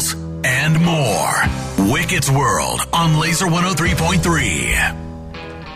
scandals, and more. Wicket's World on Laser 103.3.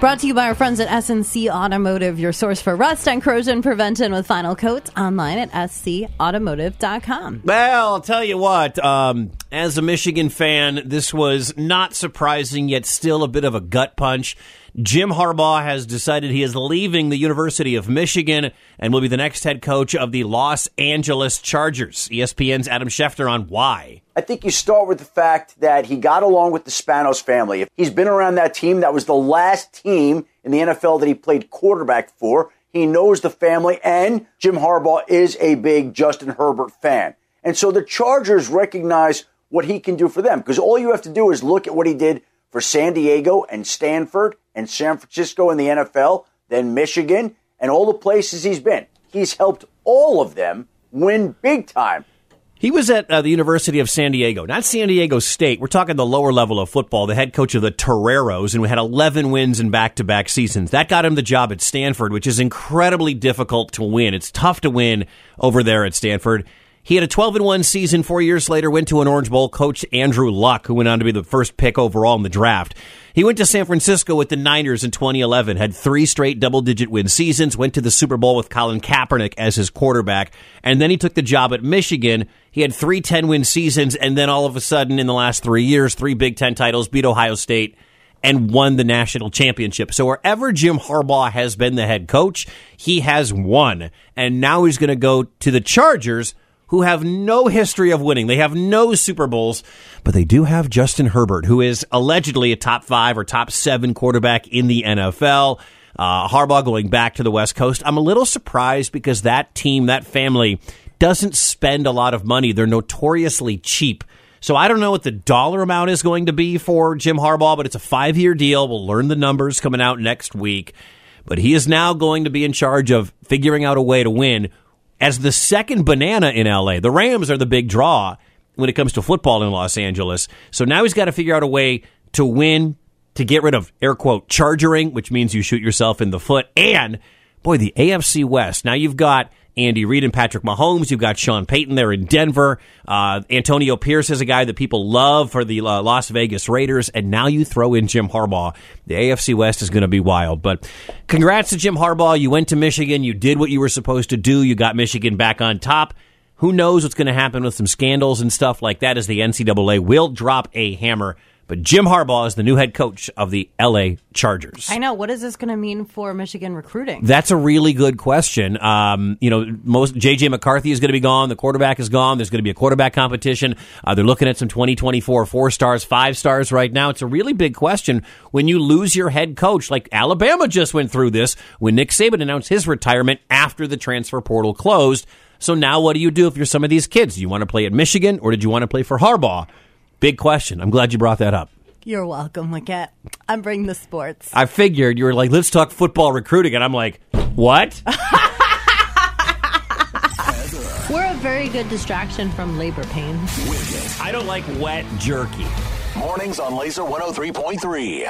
Brought to you by our friends at SNC Automotive, your source for rust and corrosion prevention with final coats online at scautomotive.com. Well, I'll tell you what, um, as a Michigan fan, this was not surprising, yet still a bit of a gut punch. Jim Harbaugh has decided he is leaving the University of Michigan and will be the next head coach of the Los Angeles Chargers. ESPN's Adam Schefter on why. I think you start with the fact that he got along with the Spanos family. If he's been around that team, that was the last team in the NFL that he played quarterback for. He knows the family, and Jim Harbaugh is a big Justin Herbert fan. And so the Chargers recognize what he can do for them because all you have to do is look at what he did for San Diego and Stanford and San Francisco in the NFL, then Michigan, and all the places he's been. He's helped all of them win big time. He was at uh, the University of San Diego, not San Diego State. We're talking the lower level of football, the head coach of the Toreros, and we had 11 wins in back to back seasons. That got him the job at Stanford, which is incredibly difficult to win. It's tough to win over there at Stanford. He had a 12 and 1 season. Four years later, went to an Orange Bowl. Coach Andrew Luck, who went on to be the first pick overall in the draft. He went to San Francisco with the Niners in 2011, had three straight double digit win seasons, went to the Super Bowl with Colin Kaepernick as his quarterback, and then he took the job at Michigan. He had three 10 win seasons, and then all of a sudden, in the last three years, three Big Ten titles, beat Ohio State, and won the national championship. So wherever Jim Harbaugh has been the head coach, he has won. And now he's going to go to the Chargers who have no history of winning. They have no Super Bowls, but they do have Justin Herbert, who is allegedly a top five or top seven quarterback in the NFL. Uh, Harbaugh going back to the West Coast. I'm a little surprised because that team, that family, doesn't spend a lot of money. They're notoriously cheap. So I don't know what the dollar amount is going to be for Jim Harbaugh, but it's a five year deal. We'll learn the numbers coming out next week. But he is now going to be in charge of figuring out a way to win as the second banana in LA. The Rams are the big draw when it comes to football in Los Angeles. So now he's got to figure out a way to win, to get rid of air quote chargering, which means you shoot yourself in the foot. And boy, the AFC West. Now you've got Andy Reid and Patrick Mahomes. You've got Sean Payton there in Denver. Uh, Antonio Pierce is a guy that people love for the uh, Las Vegas Raiders. And now you throw in Jim Harbaugh. The AFC West is going to be wild. But congrats to Jim Harbaugh. You went to Michigan. You did what you were supposed to do. You got Michigan back on top. Who knows what's going to happen with some scandals and stuff like that as the NCAA will drop a hammer but Jim Harbaugh is the new head coach of the LA Chargers. I know. What is this going to mean for Michigan recruiting? That's a really good question. Um, you know, most JJ McCarthy is going to be gone. The quarterback is gone. There's going to be a quarterback competition. Uh, they're looking at some 2024 four stars, five stars right now. It's a really big question when you lose your head coach. Like Alabama just went through this when Nick Saban announced his retirement after the transfer portal closed. So now what do you do if you're some of these kids? Do you want to play at Michigan or did you want to play for Harbaugh? Big question. I'm glad you brought that up. You're welcome, Leggett. I'm bringing the sports. I figured you were like, let's talk football recruiting. And I'm like, what? We're a very good distraction from labor pains. I don't like wet jerky. Mornings on Laser 103.3.